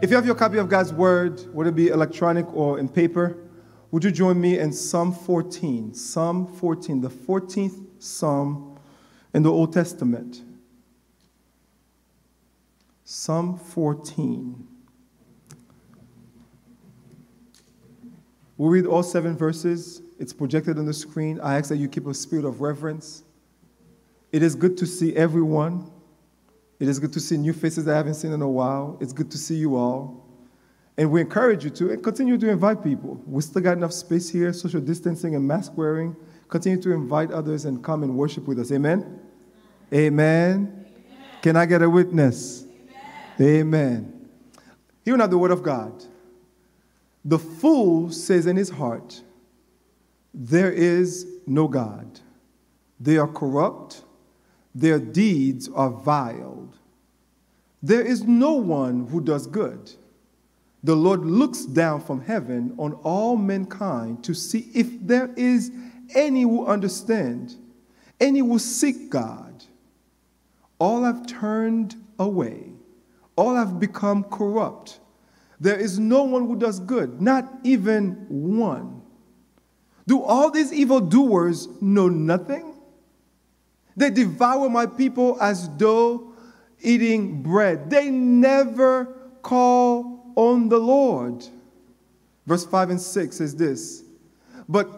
If you have your copy of God's Word, whether it be electronic or in paper, would you join me in Psalm 14? Psalm 14, the 14th Psalm in the Old Testament. Psalm 14. We'll read all seven verses. It's projected on the screen. I ask that you keep a spirit of reverence. It is good to see everyone. It is good to see new faces I haven't seen in a while. It's good to see you all. And we encourage you to and continue to invite people. We still got enough space here, social distancing and mask wearing. Continue to invite others and come and worship with us. Amen? Amen. Amen. Can I get a witness? Amen. Amen. Hear now the word of God. The fool says in his heart, There is no God. They are corrupt their deeds are vile. There is no one who does good. The Lord looks down from heaven on all mankind to see if there is any who understand, any who seek God. All have turned away, all have become corrupt. There is no one who does good, not even one. Do all these evildoers know nothing? They devour my people as though eating bread. They never call on the Lord. Verse 5 and 6 says this But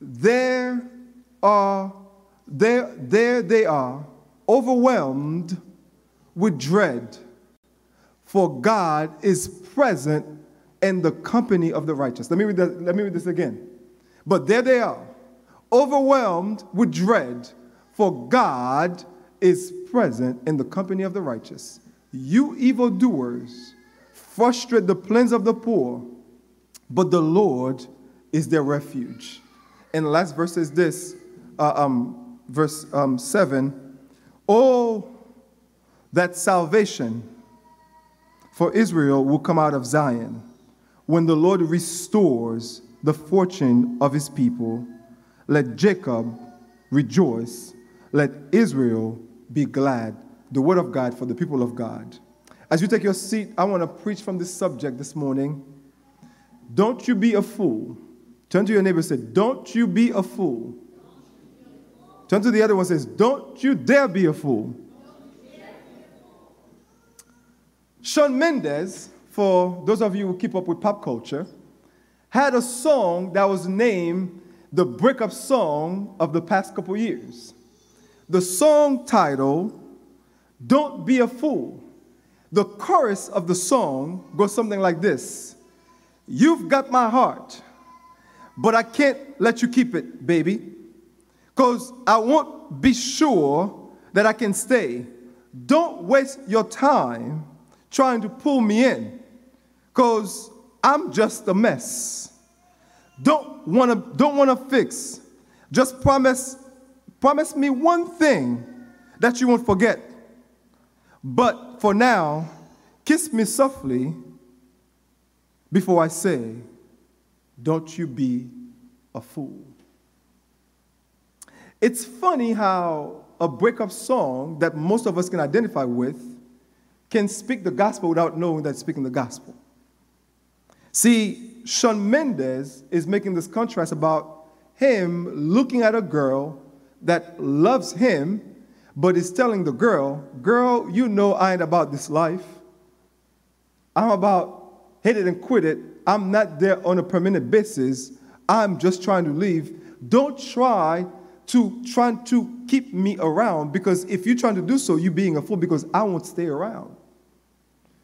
there are, there, there they are, overwhelmed with dread, for God is present in the company of the righteous. Let me read, that, let me read this again. But there they are, overwhelmed with dread for God is present in the company of the righteous. You evildoers frustrate the plans of the poor, but the Lord is their refuge. And the last verse is this uh, um, verse um, 7 Oh, that salvation for Israel will come out of Zion when the Lord restores the fortune of his people. Let Jacob rejoice let Israel be glad. The word of God for the people of God. As you take your seat, I want to preach from this subject this morning. Don't you be a fool. Turn to your neighbor and say, Don't you be a fool. Turn to the other one and says, Don't you dare be a fool. Shawn Mendes, for those of you who keep up with pop culture, had a song that was named the breakup song of the past couple years. The song title, Don't Be a Fool. The chorus of the song goes something like this You've got my heart, but I can't let you keep it, baby, because I won't be sure that I can stay. Don't waste your time trying to pull me in, because I'm just a mess. Don't want to don't want to fix. Just promise Promise me one thing that you won't forget. But for now, kiss me softly before I say, Don't you be a fool. It's funny how a breakup song that most of us can identify with can speak the gospel without knowing that it's speaking the gospel. See, Shawn Mendes is making this contrast about him looking at a girl that loves him, but is telling the girl, Girl, you know I ain't about this life. I'm about hit it and quit it. I'm not there on a permanent basis. I'm just trying to leave. Don't try to try to keep me around because if you're trying to do so, you're being a fool because I won't stay around.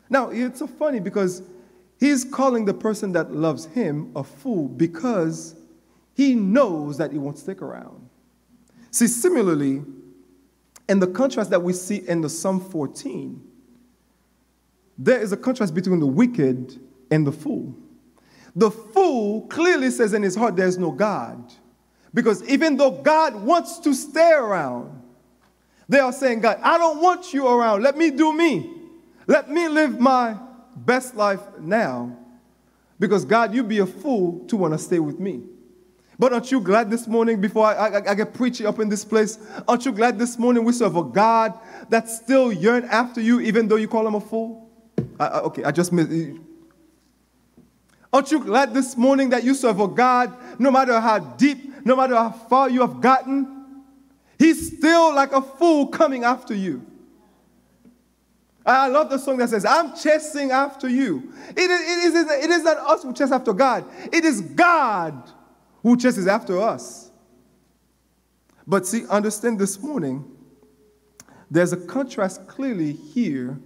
Now, it's so funny because he's calling the person that loves him a fool because he knows that he won't stick around. See, similarly, in the contrast that we see in the Psalm 14, there is a contrast between the wicked and the fool. The fool clearly says in his heart there's no God. Because even though God wants to stay around, they are saying, God, I don't want you around. Let me do me. Let me live my best life now. Because God, you'd be a fool to want to stay with me. But aren't you glad this morning, before I, I, I, get preaching up in this place, aren't you glad this morning we serve a God that still yearn after you, even though you call him a fool? I, I, okay, I just missed. Aren't you glad this morning that you serve a God, no matter how deep, no matter how far you have gotten, He's still like a fool coming after you. I love the song that says, I'm chasing after you. It is, it, is, it is not us who chase after God, it is God who chases after us. But see, understand this morning, there's a contrast clearly here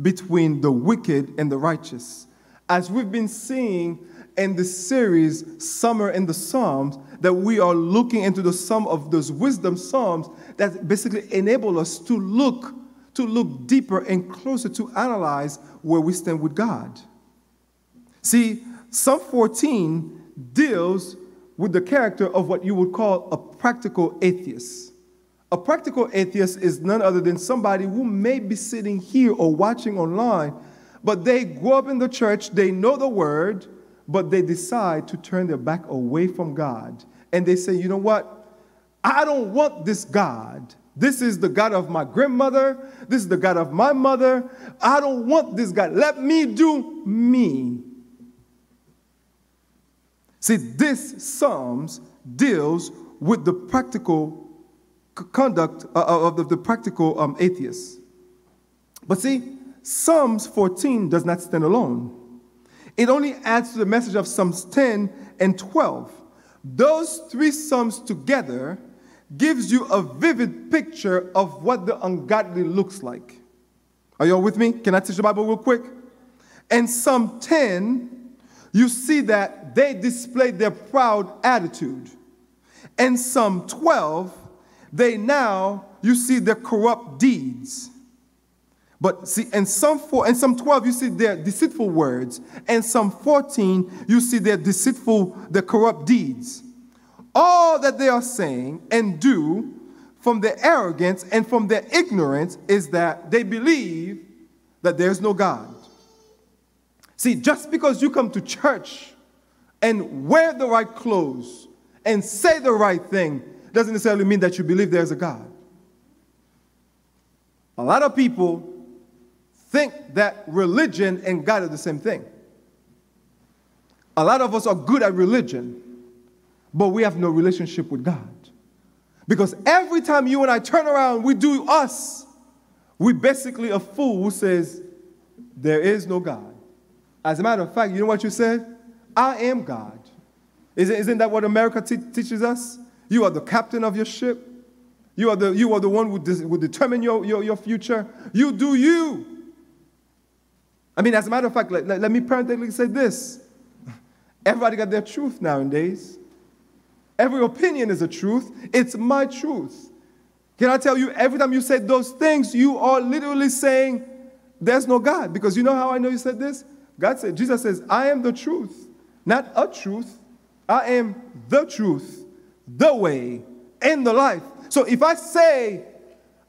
between the wicked and the righteous. As we've been seeing in the series Summer in the Psalms, that we are looking into the sum of those wisdom psalms that basically enable us to look to look deeper and closer to analyze where we stand with God. See, Psalm 14 deals with the character of what you would call a practical atheist. A practical atheist is none other than somebody who may be sitting here or watching online, but they grew up in the church, they know the word, but they decide to turn their back away from God. And they say, you know what? I don't want this God. This is the God of my grandmother. This is the God of my mother. I don't want this God. Let me do me. See, this Psalms deals with the practical conduct uh, uh, of the, practical um, atheists. But see, Psalms 14 does not stand alone. It only adds to the message of Psalms 10 and 12. Those three Psalms together gives you a vivid picture of what the ungodly looks like. Are y'all with me? Can I teach the Bible real quick? And Psalm 10, you see that they displayed their proud attitude. In Psalm 12, they now, you see their corrupt deeds. But see, in Psalm, 4, in Psalm 12, you see their deceitful words. In Psalm 14, you see their deceitful, their corrupt deeds all that they are saying and do from their arrogance and from their ignorance is that they believe that there's no God. See, just because you come to church and wear the right clothes and say the right thing doesn't necessarily mean that you believe there's a God. A lot of people think that religion and God are the same thing. A lot of us are good at religion, but we have no relationship with God. Because every time you and I turn around, we do us. We basically a fool who says, There is no God. As a matter of fact, you know what you said? I am God. Isn't that what America teaches us? You are the captain of your ship. You are the, you are the one who will determine your, your, your future. You do you. I mean, as a matter of fact, let, let, let me parenthetically say this. Everybody got their truth nowadays. Every opinion is a truth. It's my truth. Can I tell you, every time you say those things, you are literally saying, There's no God. Because you know how I know you said this? God said, Jesus says, I am the truth, not a truth. I am the truth, the way, and the life. So if I say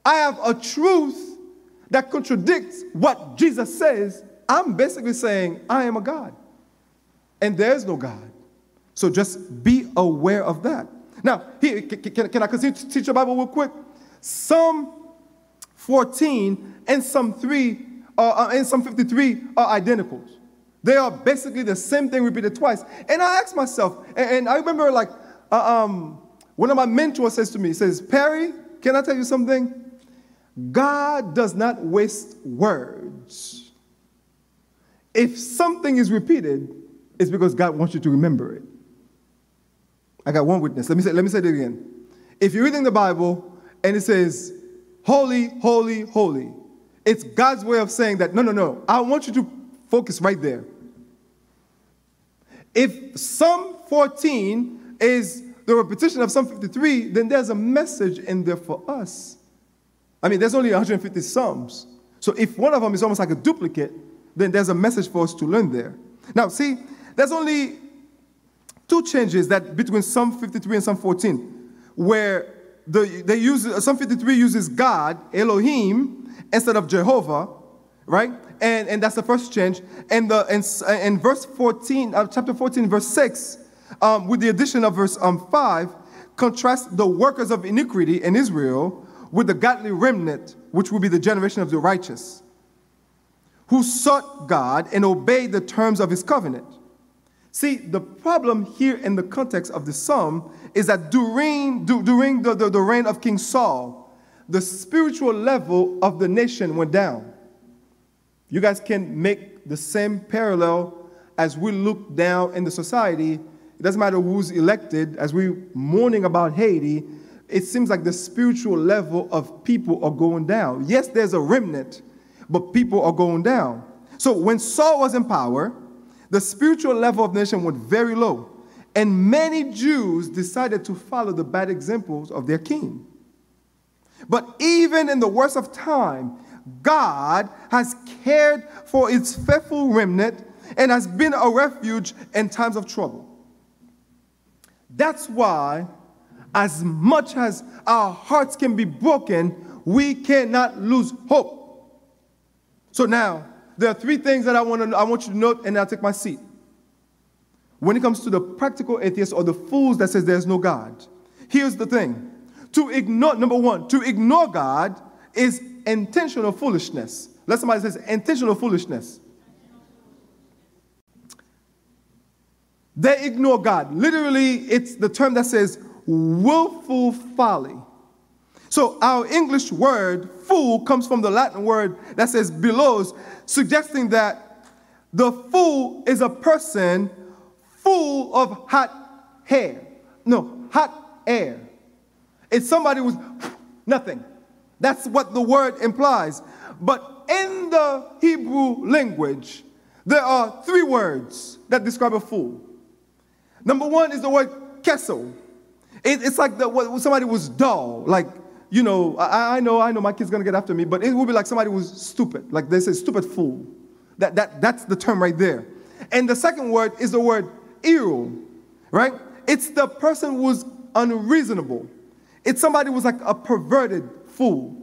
I have a truth that contradicts what Jesus says, I'm basically saying I am a God. And there's no God. So just be aware of that. Now, here, can, can I continue to teach the Bible real quick? Psalm 14 and Psalm 3 uh, and Psalm 53 are identical. They are basically the same thing repeated twice. And I asked myself, and, and I remember like uh, um, one of my mentors says to me, he says, Perry, can I tell you something? God does not waste words. If something is repeated, it's because God wants you to remember it. I got one witness. Let me say, let me say it again. If you're reading the Bible and it says, holy, holy, holy, it's God's way of saying that, no, no, no, I want you to focus right there. If Psalm 14 is the repetition of Psalm 53, then there's a message in there for us. I mean, there's only 150 Psalms. So if one of them is almost like a duplicate, then there's a message for us to learn there. Now, see, there's only two changes that between Psalm 53 and Psalm 14, where the, they use Psalm 53 uses God, Elohim, instead of Jehovah, right? And, and that's the first change. And the and, and verse 14, uh, chapter 14, verse 6, um, with the addition of verse um, 5, contrasts the workers of iniquity in Israel with the godly remnant, which will be the generation of the righteous. who sought God and obeyed the terms of his covenant. See, the problem here in the context of the psalm is that during, during the, the, the reign of King Saul, the spiritual level of the nation went down. You guys can make the same parallel as we look down in the society. It doesn't matter who's elected, as we're mourning about Haiti, it seems like the spiritual level of people are going down. Yes, there's a remnant, but people are going down. So when Saul was in power, the spiritual level of the nation went very low. And many Jews decided to follow the bad examples of their king. But even in the worst of time, God has cared for its faithful remnant and has been a refuge in times of trouble. That's why, as much as our hearts can be broken, we cannot lose hope. So now, there are three things that I want, to, I want you to note, and I'll take my seat. When it comes to the practical atheists or the fools that says there's no God, here's the thing. To ignore, number one, to ignore God is intentional foolishness. Let somebody says intentional foolishness. They ignore God. Literally, it's the term that says willful folly. So our English word fool comes from the Latin word that says belos, suggesting that the fool is a person full of hot hair. No, hot air. It's somebody who's nothing. That's what the word implies. But in the Hebrew language, there are three words that describe a fool. Number one is the word kesel. It, it's like the, somebody was dull, like you know, I, I, know, I know my kid's gonna get after me, but it would be like somebody was stupid, like they say, stupid fool. That, that, that's the term right there. And the second word is the word iru, right? It's the person who's unreasonable. It's somebody who's like a perverted fool.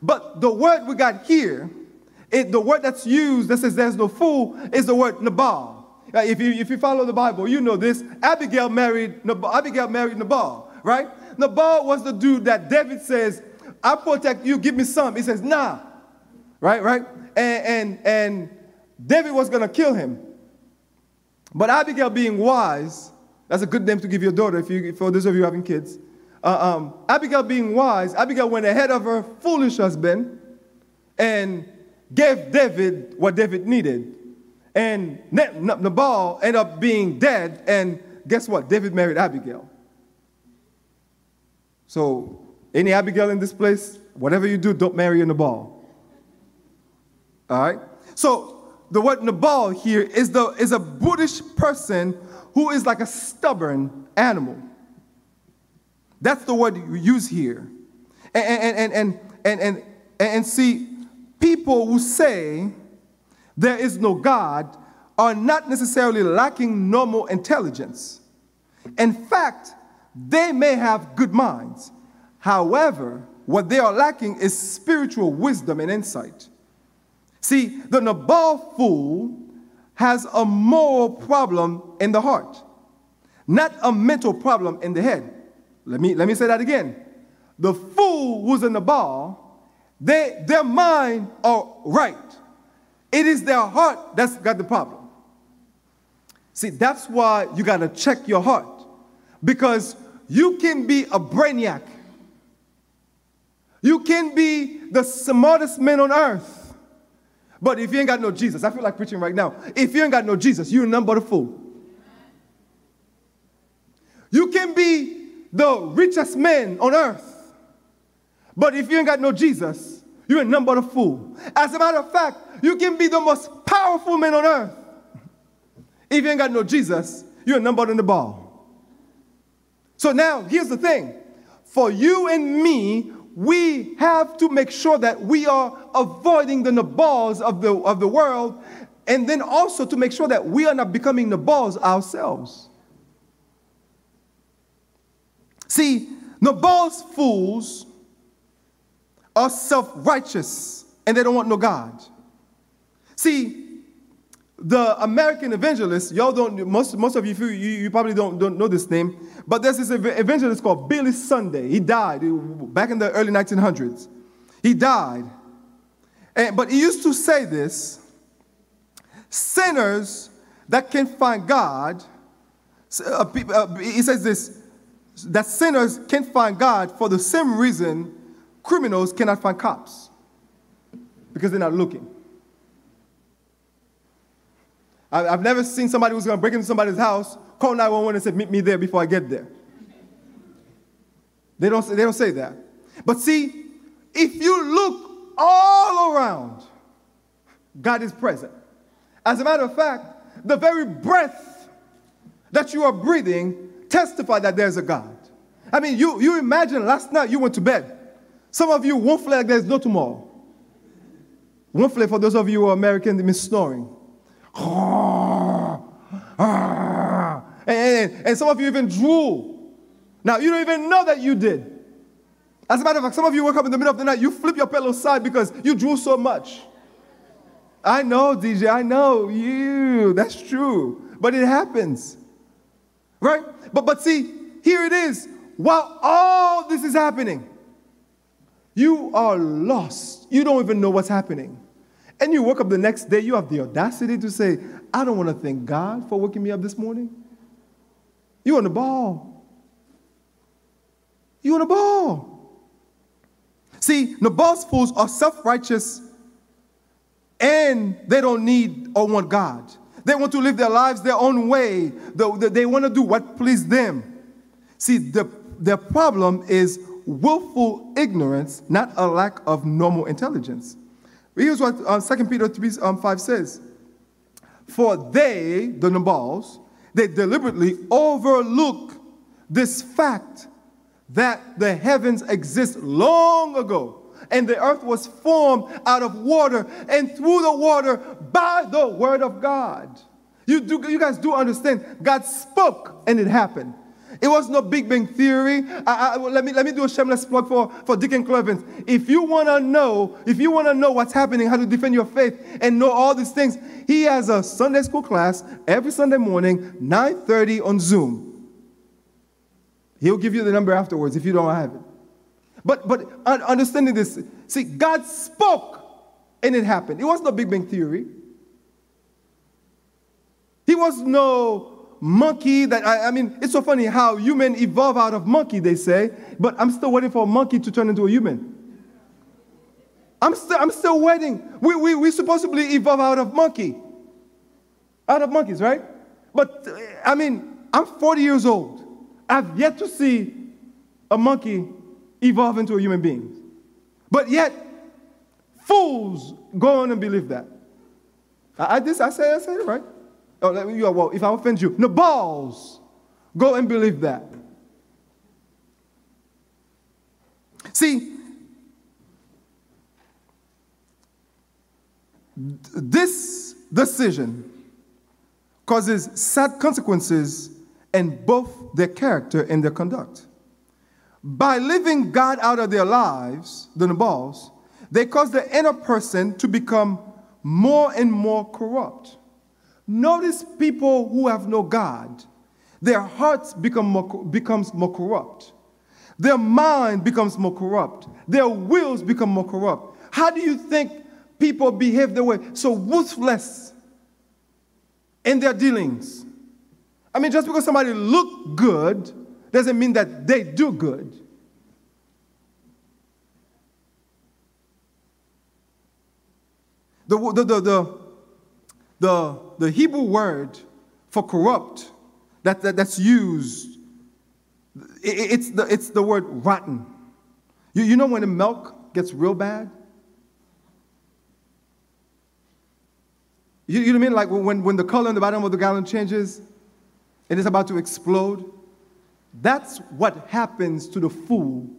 But the word we got here, it, the word that's used that says there's no fool is the word Nabal. If you, if you follow the Bible, you know this. Abigail married, Nabal, Abigail married Nabal, right? Nabal was the dude that David says, I protect you, give me some. He says, nah. Right, right? And, and, and David was going to kill him. But Abigail, being wise, that's a good name to give your daughter if you, for those of you having kids. Uh, um, Abigail, being wise, Abigail went ahead of her foolish husband and gave David what David needed. And Nabal ended up being dead, and guess what? David married Abigail. So, any Abigail in this place, whatever you do, don't marry a Nabal. All right? So, the word Nabal here is, the, is a Buddhist person who is like a stubborn animal. That's the word you use here. And, and, and, and, and, and, see, people who say there is no God are not necessarily lacking normal intelligence. In fact, they may have good minds. However, what they are lacking is spiritual wisdom and insight. See, the Nabal fool has a moral problem in the heart, not a mental problem in the head. Let me, let me say that again. The fool who's in Nabal, they, their mind are right. It is their heart that's got the problem. See, that's why you got to check your heart. Because you can be a brainiac. You can be the smartest man on earth. But if you ain't got no Jesus, I feel like preaching right now. If you ain't got no Jesus, you're none but a fool. You can be the richest man on earth. But if you ain't got no Jesus, you're none but a fool. As a matter of fact, you can be the most powerful man on earth. If you ain't got no Jesus, you're none but in the ball. So now, here's the thing for you and me, we have to make sure that we are avoiding the nabals of the, of the world, and then also to make sure that we are not becoming nabals ourselves. See, nabals fools are self righteous and they don't want no God. See, the American evangelist, y'all don't, most, most of you, you, you probably don't, don't know this name, but there's this evangelist called Billy Sunday. He died back in the early 1900s. He died. And, but he used to say this sinners that can find God, uh, uh, he says this, that sinners can't find God for the same reason criminals cannot find cops because they're not looking. I've never seen somebody who's going to break into somebody's house, call 911 and say, Meet me there before I get there. They don't, they don't say that. But see, if you look all around, God is present. As a matter of fact, the very breath that you are breathing testify that there's a God. I mean, you, you imagine last night you went to bed. Some of you won't feel like there's no tomorrow. Won't feel for those of you who are American, they mean snoring. and, and, and some of you even drool. Now, you don't even know that you did. As a matter of fact, some of you wake up in the middle of the night, you flip your pillow side because you drool so much. I know, DJ, I know you. That's true. But it happens. Right? But but see, here it is. While all this is happening, you are lost. You don't even know what's happening. And you wake up the next day, you have the audacity to say, I don't want to thank God for waking me up this morning. You on the ball. You on the ball. See, Nabal's fools are self righteous and they don't need or want God. They want to live their lives their own way. They want to do what pleases them. See, the, the problem is willful ignorance, not a lack of normal intelligence. Here's what uh, 2 Peter 3 um, 5 says For they, the Nabals, they deliberately overlook this fact that the heavens exist long ago and the earth was formed out of water and through the water by the word of God. You, do, you guys do understand. God spoke and it happened. It was no Big Bang Theory. I, I, let, me, let me do a shameless plug for, for Deacon Clevens. If you want to know, if you want to know what's happening, how to defend your faith, and know all these things, he has a Sunday school class every Sunday morning, 9.30 on Zoom. He'll give you the number afterwards if you don't have it. But, but understanding this, see, God spoke and it happened. It was no Big Bang Theory. He was no monkey that, I, I mean, it's so funny how human evolve out of monkey, they say, but I'm still waiting for a monkey to turn into a human. I'm still, I'm still waiting. We, we, we're supposed evolve out of monkey. Out of monkeys, right? But, I mean, I'm 40 years old. I've yet to see a monkey evolve into a human being. But yet, fools go on and believe that. I, I, this, I said, I said it right. Oh, you are, well, if I offend you, Nabals go and believe that. See, this decision causes sad consequences in both their character and their conduct. By leaving God out of their lives, the Nabals, they cause the inner person to become more and more corrupt. Notice people who have no God, their hearts become more, becomes more corrupt. Their mind becomes more corrupt. Their wills become more corrupt. How do you think people behave their way? So ruthless in their dealings. I mean, just because somebody look good doesn't mean that they do good. The, the, the, the, the, Hebrew word for corrupt that, that, that's used, it, it's, the, it's the word rotten. You, you know when the milk gets real bad? You, you know what I mean? Like when, when the color in the bottom of the gallon changes and it's about to explode? That's what happens to the fool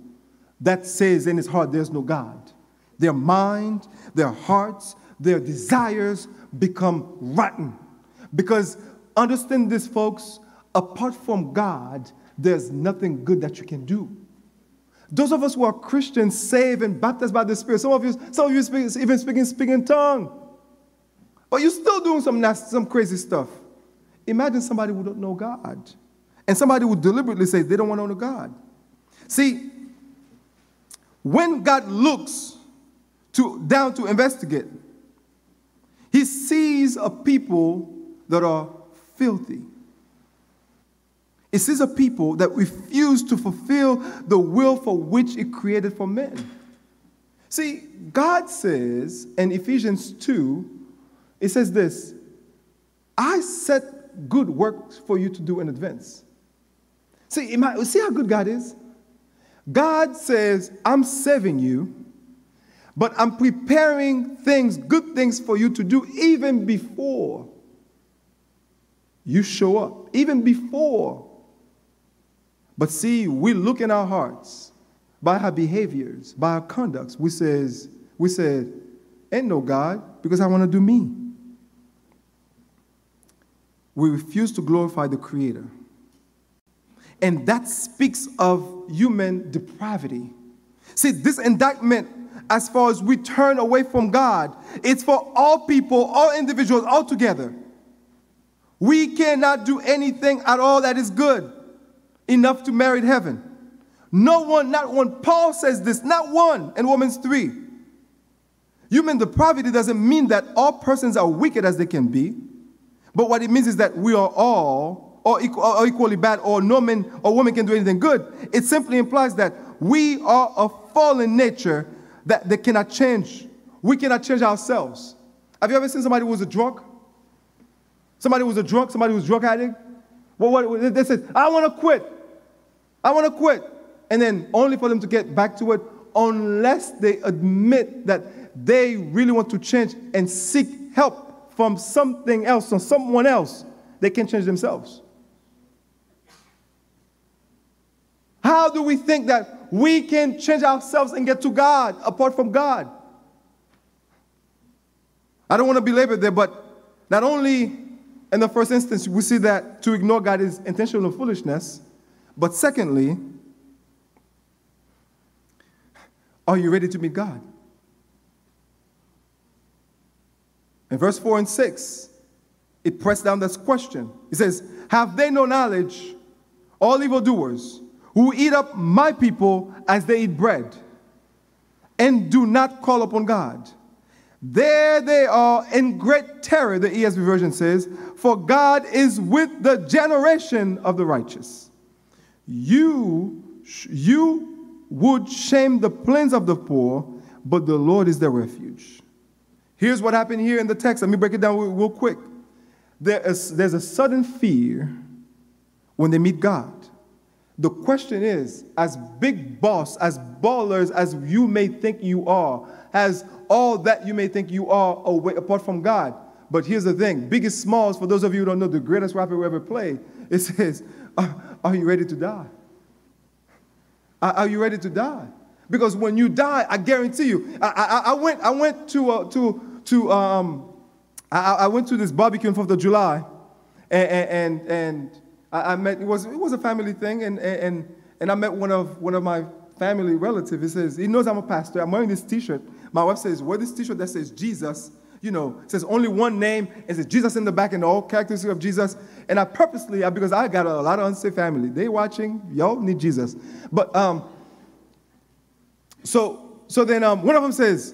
that says in his heart there's no God. Their mind, their hearts, their desires become rotten. Because understand this, folks, apart from God, there's nothing good that you can do. Those of us who are Christians, saved and baptized by the Spirit, some of you, some of you speak, even speaking, speaking tongue, but you're still doing some nasty, some crazy stuff. Imagine somebody who don't know God. And somebody would deliberately say they don't want to know God. See, when God looks to, down to investigate, He sees a people that are filthy. He sees a people that refuse to fulfill the will for which He created for men. See, God says in Ephesians 2, it says this I set good works for you to do in advance. See, see how good God is? God says, I'm saving you, but I'm preparing things, good things for you to do even before you show up, even before. But see, we look in our hearts by our behaviors, by our conducts. We says, we said, ain't no God because I want to do me. We refuse to glorify the Creator. And that speaks of human depravity. See, this indictment, as far as we turn away from God, it's for all people, all individuals, all together. We cannot do anything at all that is good enough to merit heaven. No one, not one. Paul says this, not one in Romans 3. Human depravity doesn't mean that all persons are wicked as they can be, but what it means is that we are all or, equal, or equally bad, or no man or woman can do anything good. It simply implies that we are a fallen nature that they cannot change. We cannot change ourselves. Have you ever seen somebody who was a drunk? Somebody who was a drunk, somebody who was drug addict. Well, what, they said, I want to quit. I want to quit. And then only for them to get back to it unless they admit that they really want to change and seek help from something else, from someone else, they can change themselves. How do we think that we can change ourselves and get to God apart from God? I don't want to belabor there, but not only in the first instance we see that to ignore God is intentional foolishness, but secondly, are you ready to meet God? In verse 4 and 6, it pressed down this question. It says, Have they no knowledge, all evildoers? Who eat up my people as they eat bread, and do not call upon God. There they are in great terror, the ESV version says, for God is with the generation of the righteous. You, you would shame the plans of the poor, but the Lord is their refuge. Here's what happened here in the text. Let me break it down real quick. There is, there's a sudden fear when they meet God. The question is, as big boss, as ballers as you may think you are, as all that you may think you are away apart from God. But here's the thing Biggie Smalls, for those of you who don't know, the greatest rapper who ever played, it says, Are you ready to die? Are you ready to die? Because when you die, I guarantee you, I, I, I went, I went to, uh, to, to um, I, I, went to this barbecue on 4th of July, and, and, and I, I, met, it was, it was a family thing, and, and, and I met one of, one of my family relatives. He says, he knows I'm a pastor. I'm wearing this t-shirt. My wife says, wear this t-shirt that says Jesus. You know, says only one name. It says Jesus in the back and all characteristics of Jesus. And I purposely, because I got a lot of unsafe family. They watching, y'all need Jesus. But um, so so then um, one of them says,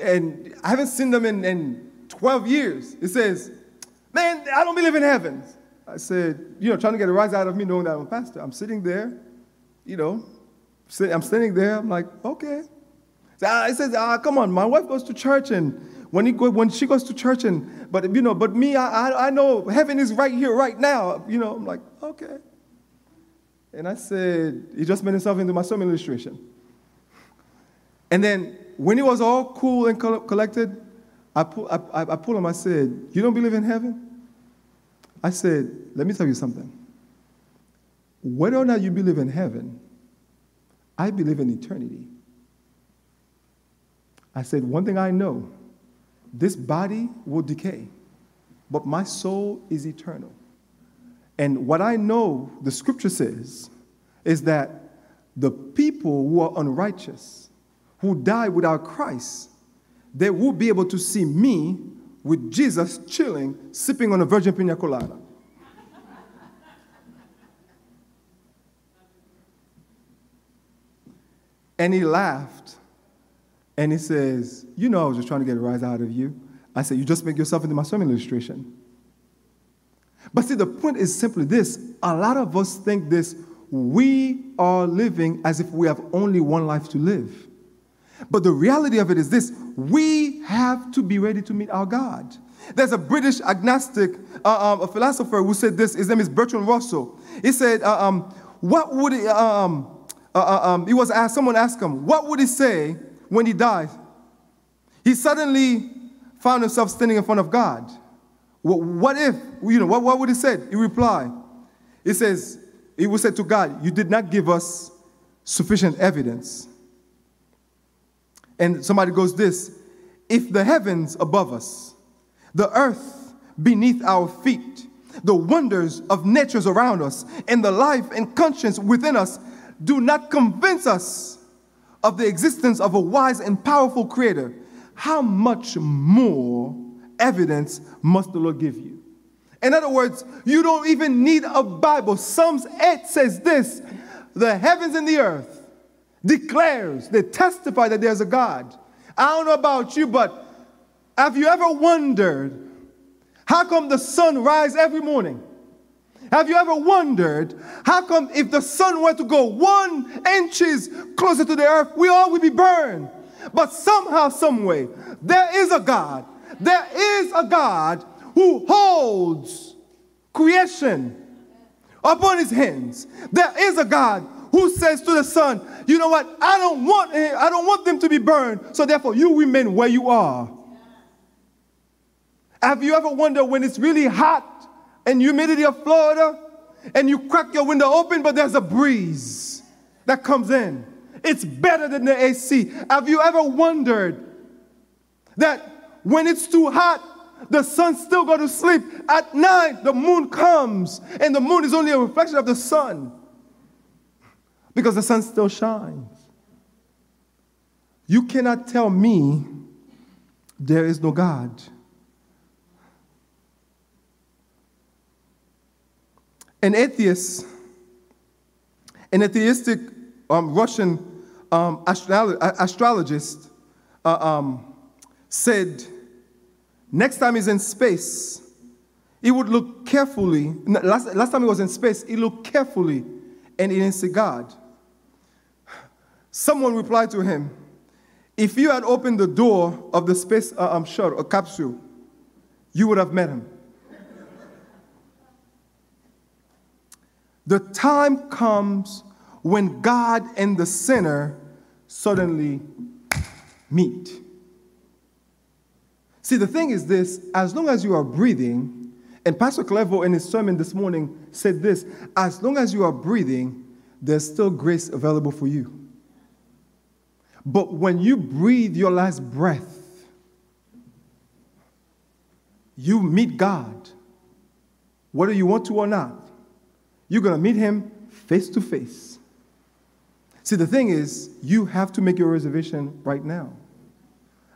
and I haven't seen them in, in 12 years. It says, man, I don't believe in heaven. I said, you know, trying to get a rise out of me knowing that I'm a pastor. I'm sitting there, you know, I'm standing there. I'm like, okay. So I said, ah, come on, my wife goes to church and when, he go, when she goes to church and, but you know, but me, I, I, I know heaven is right here, right now. You know, I'm like, okay. And I said, he just made himself into my sermon illustration. And then when he was all cool and collected, I, pull, I, I pulled him, I said, you don't believe in heaven? I said, let me tell you something. Whether or not you believe in heaven, I believe in eternity. I said, one thing I know this body will decay, but my soul is eternal. And what I know the scripture says is that the people who are unrighteous, who die without Christ, they will be able to see me with Jesus chilling, sipping on a virgin pina colada. and he laughed and he says, You know, I was just trying to get a rise out of you. I said, You just make yourself into my sermon illustration. But see, the point is simply this a lot of us think this we are living as if we have only one life to live. But the reality of it is this we have to be ready to meet our God. There's a British agnostic, uh, um, a philosopher who said this. His name is Bertrand Russell. He said, uh, um, "What would he, um, uh, uh, um, he was asked? Someone asked him, what would he say when he died? He suddenly found himself standing in front of God. What, what if? You know, what, what would he say? He replied, he says, he would say to God, "You did not give us sufficient evidence." And somebody goes this: If the heavens above us the earth beneath our feet, the wonders of natures around us, and the life and conscience within us do not convince us of the existence of a wise and powerful creator, how much more evidence must the Lord give you? In other words, you don't even need a Bible. Psalms 8 says this the heavens and the earth declares, they testify that there's a God. I don't know about you, but have you ever wondered how come the sun rises every morning? Have you ever wondered how come if the sun were to go one inches closer to the earth, we all would be burned? But somehow, some way, there is a God. There is a God who holds creation upon his hands. There is a God who says to the sun, you know what? I don't want I don't want them to be burned. So therefore you remain where you are. Have you ever wondered when it's really hot and humidity of Florida and you crack your window open, but there's a breeze that comes in? It's better than the AC. Have you ever wondered that when it's too hot, the sun still go to sleep. At night, the moon comes, and the moon is only a reflection of the sun because the sun still shines. You cannot tell me there is no God. An atheist, an atheistic um, Russian um, astrolo- astrologist uh, um, said next time he's in space, he would look carefully. Last, last time he was in space, he looked carefully and he didn't see God. Someone replied to him, If you had opened the door of the space uh, um, shuttle, a capsule, you would have met him. The time comes when God and the sinner suddenly meet. See, the thing is this as long as you are breathing, and Pastor Clevo in his sermon this morning said this as long as you are breathing, there's still grace available for you. But when you breathe your last breath, you meet God, whether you want to or not. You're going to meet him face to face. See, the thing is, you have to make your reservation right now.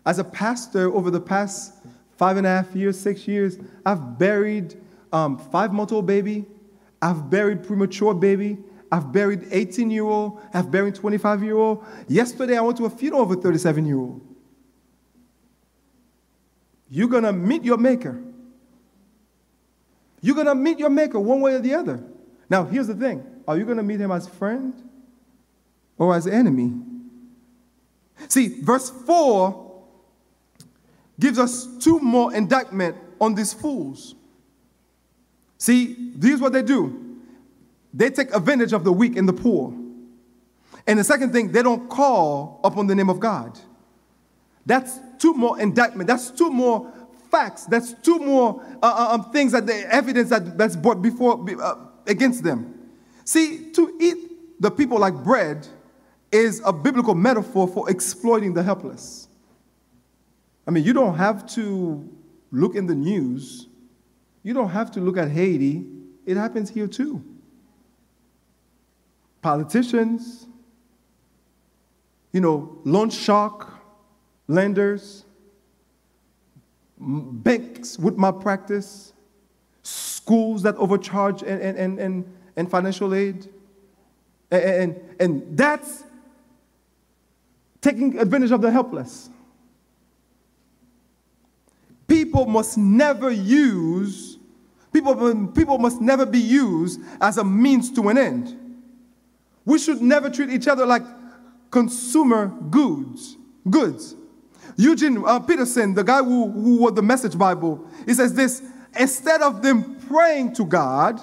As a pastor, over the past five and a half years, six years, I've buried um, five month old baby, I've buried premature baby, I've buried 18 year old, I've buried 25 year old. Yesterday, I went to a funeral of a 37 year old. You're to meet your maker. You're to meet your maker one way or the other. Now, here's the thing are you to meet him as friend or as enemy? See, verse 4 gives us two more indictment on these fools. See, here's what they do they take advantage of the weak and the poor. And the second thing, they don't call upon the name of God. That's two more indictment. That's two more facts. That's two more uh, uh um, things that the evidence that, that's brought before uh, against them. See, to eat the people like bread is a biblical metaphor for exploiting the helpless. I mean, you don't have to look in the news, you don't have to look at Haiti, it happens here too. Politicians, you know, loan shark, lenders, banks with malpractice, schools that overcharge and, and, and, and financial aid. And, and, and that's taking advantage of the helpless. People must never use, people, people must never be used as a means to an end. We should never treat each other like consumer goods. Goods. Eugene uh, Peterson, the guy who, who wrote the Message Bible, he says this instead of them praying to God,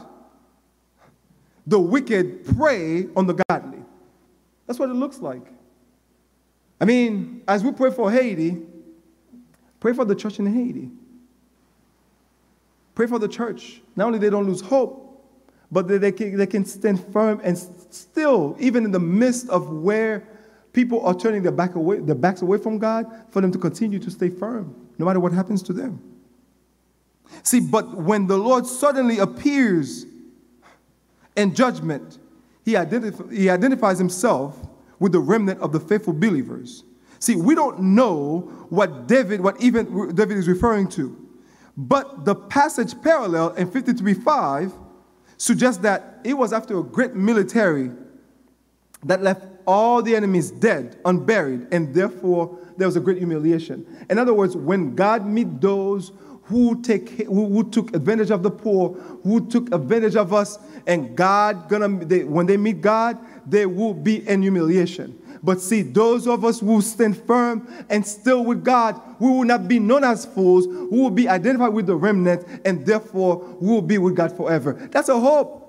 the wicked prey on the godly. That's what it looks like. I mean, as we pray for Haiti, pray for the church in Haiti. Pray for the church. Not only they don't lose hope, but they, they, can, they can stand firm and still, even in the midst of where people are turning their, back away, their backs away from God, for them to continue to stay firm, no matter what happens to them. See, but when the Lord suddenly appears in judgment, he, identif- he identifies himself with the remnant of the faithful believers. See, we don't know what David, what even David is referring to. But the passage parallel in 53.5 suggests that it was after a great military that left all the enemies dead, unburied, and therefore there was a great humiliation. In other words, when God meet those who, take, who, who took advantage of the poor, who took advantage of us, and God gonna they, when they meet God, they will be in humiliation. But see, those of us who stand firm and still with God, we will not be known as fools. We will be identified with the remnant, and therefore we will be with God forever. That's a hope.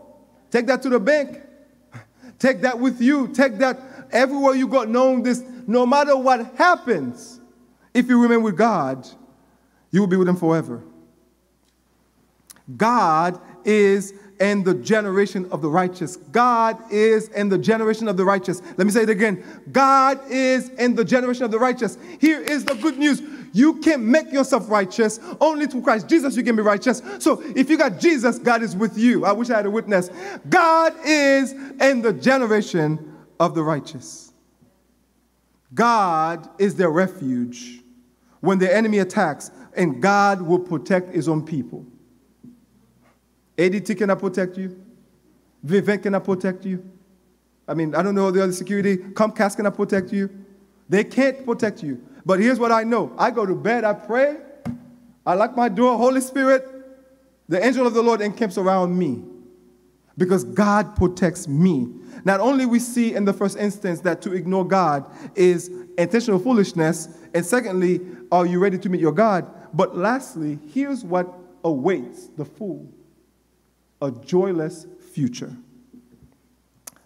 Take that to the bank. Take that with you. Take that everywhere you go, knowing this, no matter what happens, if you remain with God, you will be with Him forever. God is in the generation of the righteous. God is in the generation of the righteous. Let me say it again. God is in the generation of the righteous. Here is the good news. You can't make yourself righteous. Only through Christ Jesus you can be righteous. So if you got Jesus, God is with you. I wish I had a witness. God is in the generation of the righteous. God is their refuge when the enemy attacks, and God will protect his own people. ADT cannot protect you. Vivint cannot protect you. I mean, I don't know the other security. Comcast cannot protect you. They can't protect you. But here's what I know I go to bed, I pray, I lock my door, Holy Spirit, the angel of the Lord encamps around me because God protects me. Not only we see in the first instance that to ignore God is intentional foolishness, and secondly, are you ready to meet your God? But lastly, here's what awaits the fool a joyless future.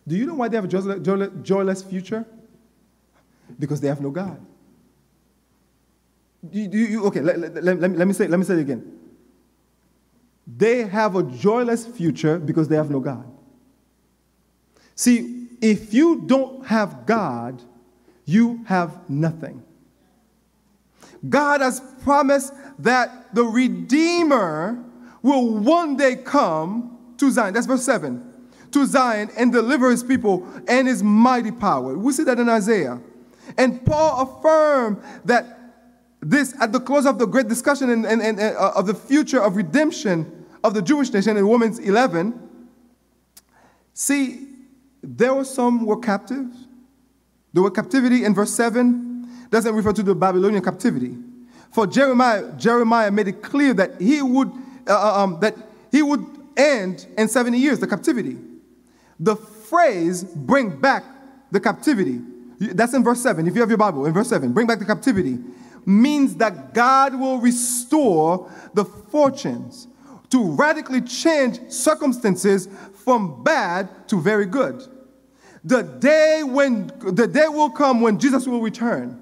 Do you know why they have a joyless future? Because they have no God. Do you, do you, okay, let, let, let, let, me say, let me say it again. They have a joyless future because they have no God. See, if you don't have God, you have nothing. God has promised that the Redeemer will one day come to Zion. That's verse 7. To Zion and deliver his people and his mighty power. We see that in Isaiah. And Paul affirmed that this, at the close of the great discussion in, uh, of the future of redemption of the Jewish nation in Romans 11, see, there were some were captive. There were captivity in verse 7 doesn't refer to the Babylonian captivity. For Jeremiah, Jeremiah made it clear that he would uh, uh, um, that he would end in 70 years, the captivity. The phrase, bring back the captivity, that's in verse 7. If you have your Bible, in verse 7, bring back the captivity, means that God will restore the fortunes to radically change circumstances from bad to very good. The day when the day will come when Jesus will return.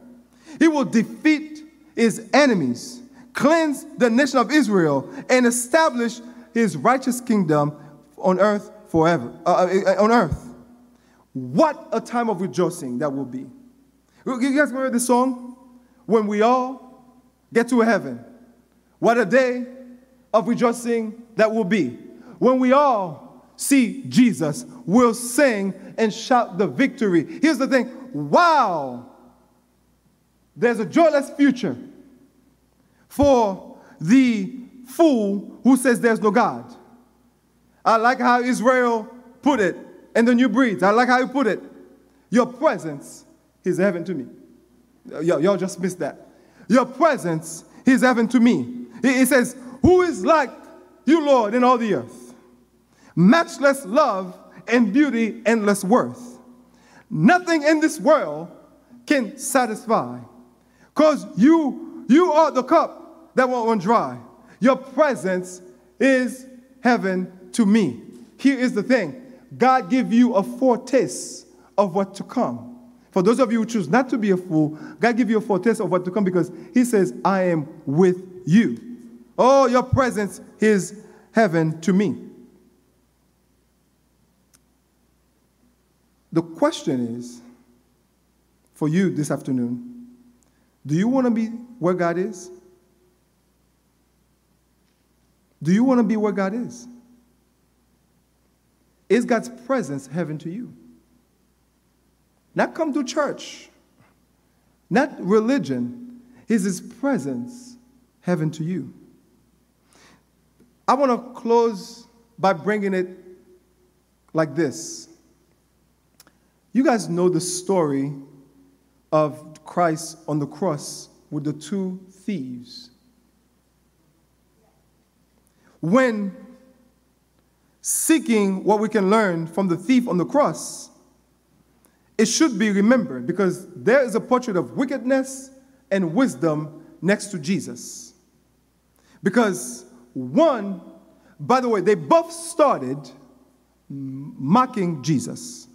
He will defeat his enemies cleanse the nation of Israel, and establish his righteous kingdom on earth forever. Uh, uh, uh, on earth. What a time of rejoicing that will be. You guys remember the song? When we all get to heaven. What a day of rejoicing that will be. When we all see Jesus, we'll sing and shout the victory. Here's the thing wow, there's a joyless future for the fool who says there's no God. I like how Israel put it in the new breeds. I like how he put it. Your presence is heaven to me. y'all just missed that. Your presence is heaven to me. It says, Who is like you, Lord, in all the earth? Matchless love and beauty, endless worth. Nothing in this world can satisfy. Because you, you are the cup that won't run dry. Your presence is heaven to me. Here is the thing God give you a foretaste of what to come. For those of you who choose not to be a fool, God give you a foretaste of what to come because He says, I am with you. Oh, your presence is heaven to me. The question is for you this afternoon do you want to be where God is? Do you want to be where God is? Is God's presence heaven to you? Not come to church, not religion. Is His presence heaven to you? I want to close by bringing it like this. You guys know the story of Christ on the cross with the two thieves. When seeking what we can learn from the thief on the cross, it should be remembered because there is a portrait of wickedness and wisdom next to Jesus. Because one, by the way, they both started mocking Jesus.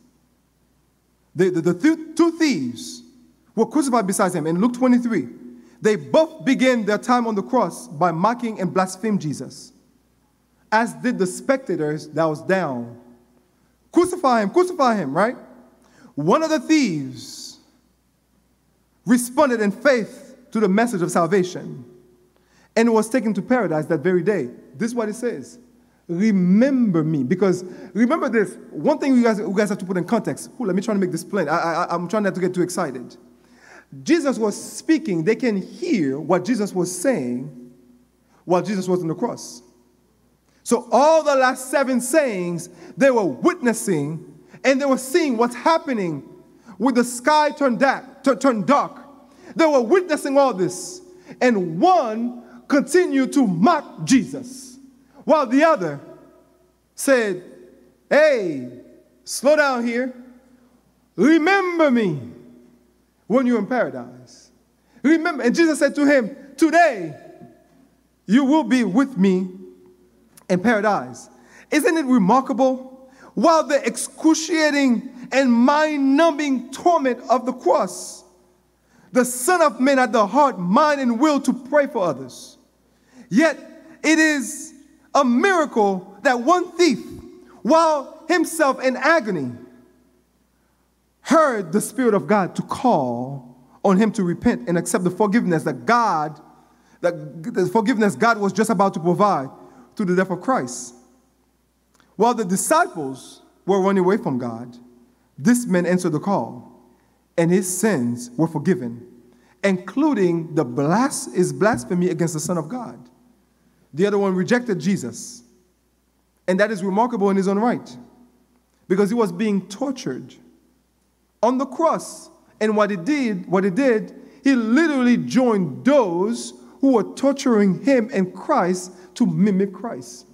The, the, the th- two thieves were crucified beside him in Luke 23. They both began their time on the cross by mocking and blaspheming Jesus as did the spectators that was down. Crucify him, crucify him, right? One of the thieves responded in faith to the message of salvation and was taken to paradise that very day. This is what it says. Remember me. Because remember this, one thing you guys, you guys have to put in context. Ooh, let me try to make this plain. I, I, I'm trying not to get too excited. Jesus was speaking, they can hear what Jesus was saying while Jesus was on the cross. So, all the last seven sayings, they were witnessing and they were seeing what's happening with the sky turned dark. Turned dark. They were witnessing all this. And one continued to mock Jesus, while the other said, Hey, slow down here. Remember me when you're in paradise. Remember, and Jesus said to him, Today you will be with me in paradise. Isn't it remarkable? While the excruciating and mind numbing torment of the cross, the Son of Man had the heart, mind, and will to pray for others. Yet it is a miracle that one thief, while himself in agony, heard the Spirit of God to call on him to repent and accept the forgiveness that God, that the forgiveness God was just about to provide to the death of Christ. While the disciples were running away from God, this man answered the call, and his sins were forgiven, including the blas- his blasphemy against the Son of God. The other one rejected Jesus. And that is remarkable in his own right, because he was being tortured on the cross. And what he did, what he did, he literally joined those who were torturing him and Christ to mimic Christ.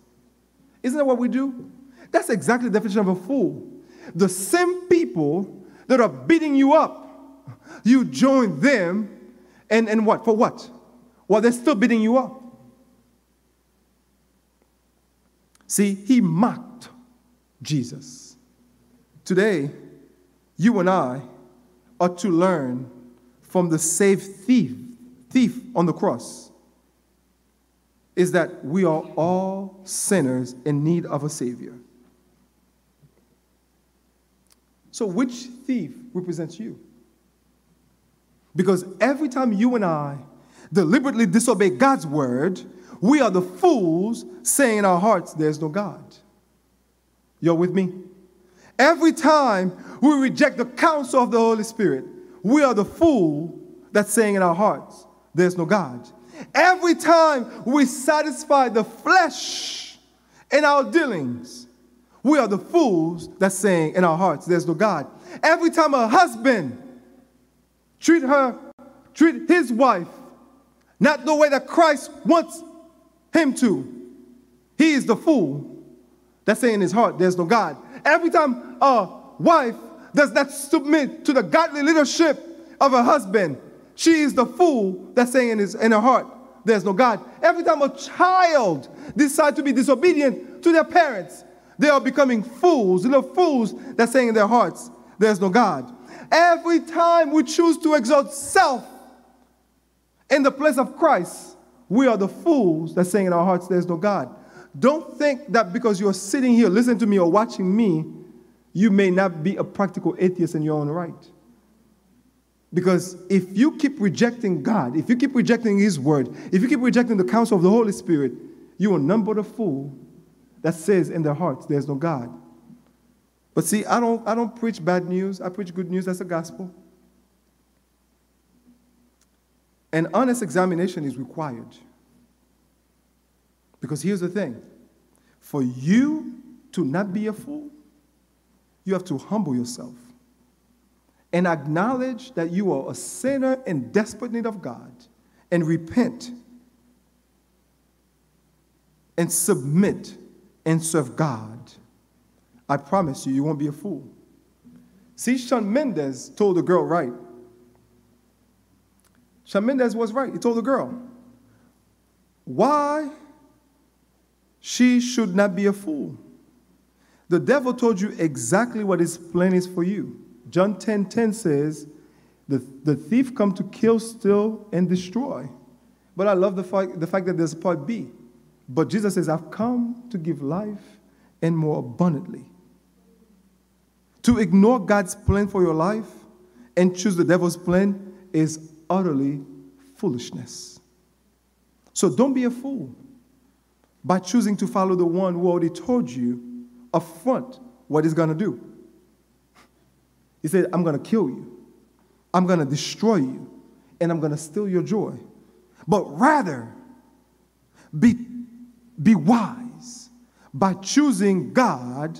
Isn't that what we do? That's exactly the definition of a fool. The same people that are beating you up, you join them, and, and what? For what? Well, they're still beating you up. See, he mocked Jesus. Today, you and I are to learn from the saved thief, thief on the cross is that we are all sinners in need of a Savior. So, which thief represents you? Because every time you and I deliberately disobey God's word, we are the fools saying in our hearts, There's no God. You're with me? Every time we reject the counsel of the Holy Spirit, we are the fool that's saying in our hearts, There's no God. Every time we satisfy the flesh in our dealings, we are the fools that's saying in our hearts, there's no God. Every time a husband treat her, treat his wife, not the way that Christ wants him to, He is the fool that's saying in his heart, there's no God. Every time a wife does not submit to the godly leadership of her husband, she is the fool that's saying in, his, in her heart, there's no God. Every time a child decides to be disobedient to their parents, they are becoming fools, little fools that's saying in their hearts, there's no God. Every time we choose to exalt self in the place of Christ, we are the fools that's saying in our hearts, there's no God. Don't think that because you're sitting here listening to me or watching me, you may not be a practical atheist in your own right. Because if you keep rejecting God, if you keep rejecting His word, if you keep rejecting the counsel of the Holy Spirit, you will number the fool that says in their hearts, there's no God. But see, I don't, I don't preach bad news, I preach good news. That's the gospel. An honest examination is required. Because here's the thing for you to not be a fool, you have to humble yourself and acknowledge that you are a sinner in desperate need of God and repent and submit and serve God. I promise you, you won't be a fool. See, Shawn Mendes told the girl right. Shawn Mendes was right. He told the girl, why she should not be a fool. The devil told you exactly what his plan is for you. John 10 10 says, the, the thief come to kill, steal, and destroy. But I love the fact, the fact that there's a part B. But Jesus says, I've come to give life and more abundantly. To ignore God's plan for your life and choose the devil's plan is utterly foolishness. So don't be a fool by choosing to follow the one who already told you upfront what he's going to do. He said, I'm going to kill you, I'm going to destroy you, and I'm going to steal your joy. But rather, be, be wise by choosing God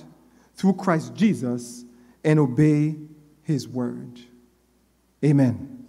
through Christ Jesus and obey his word. Amen.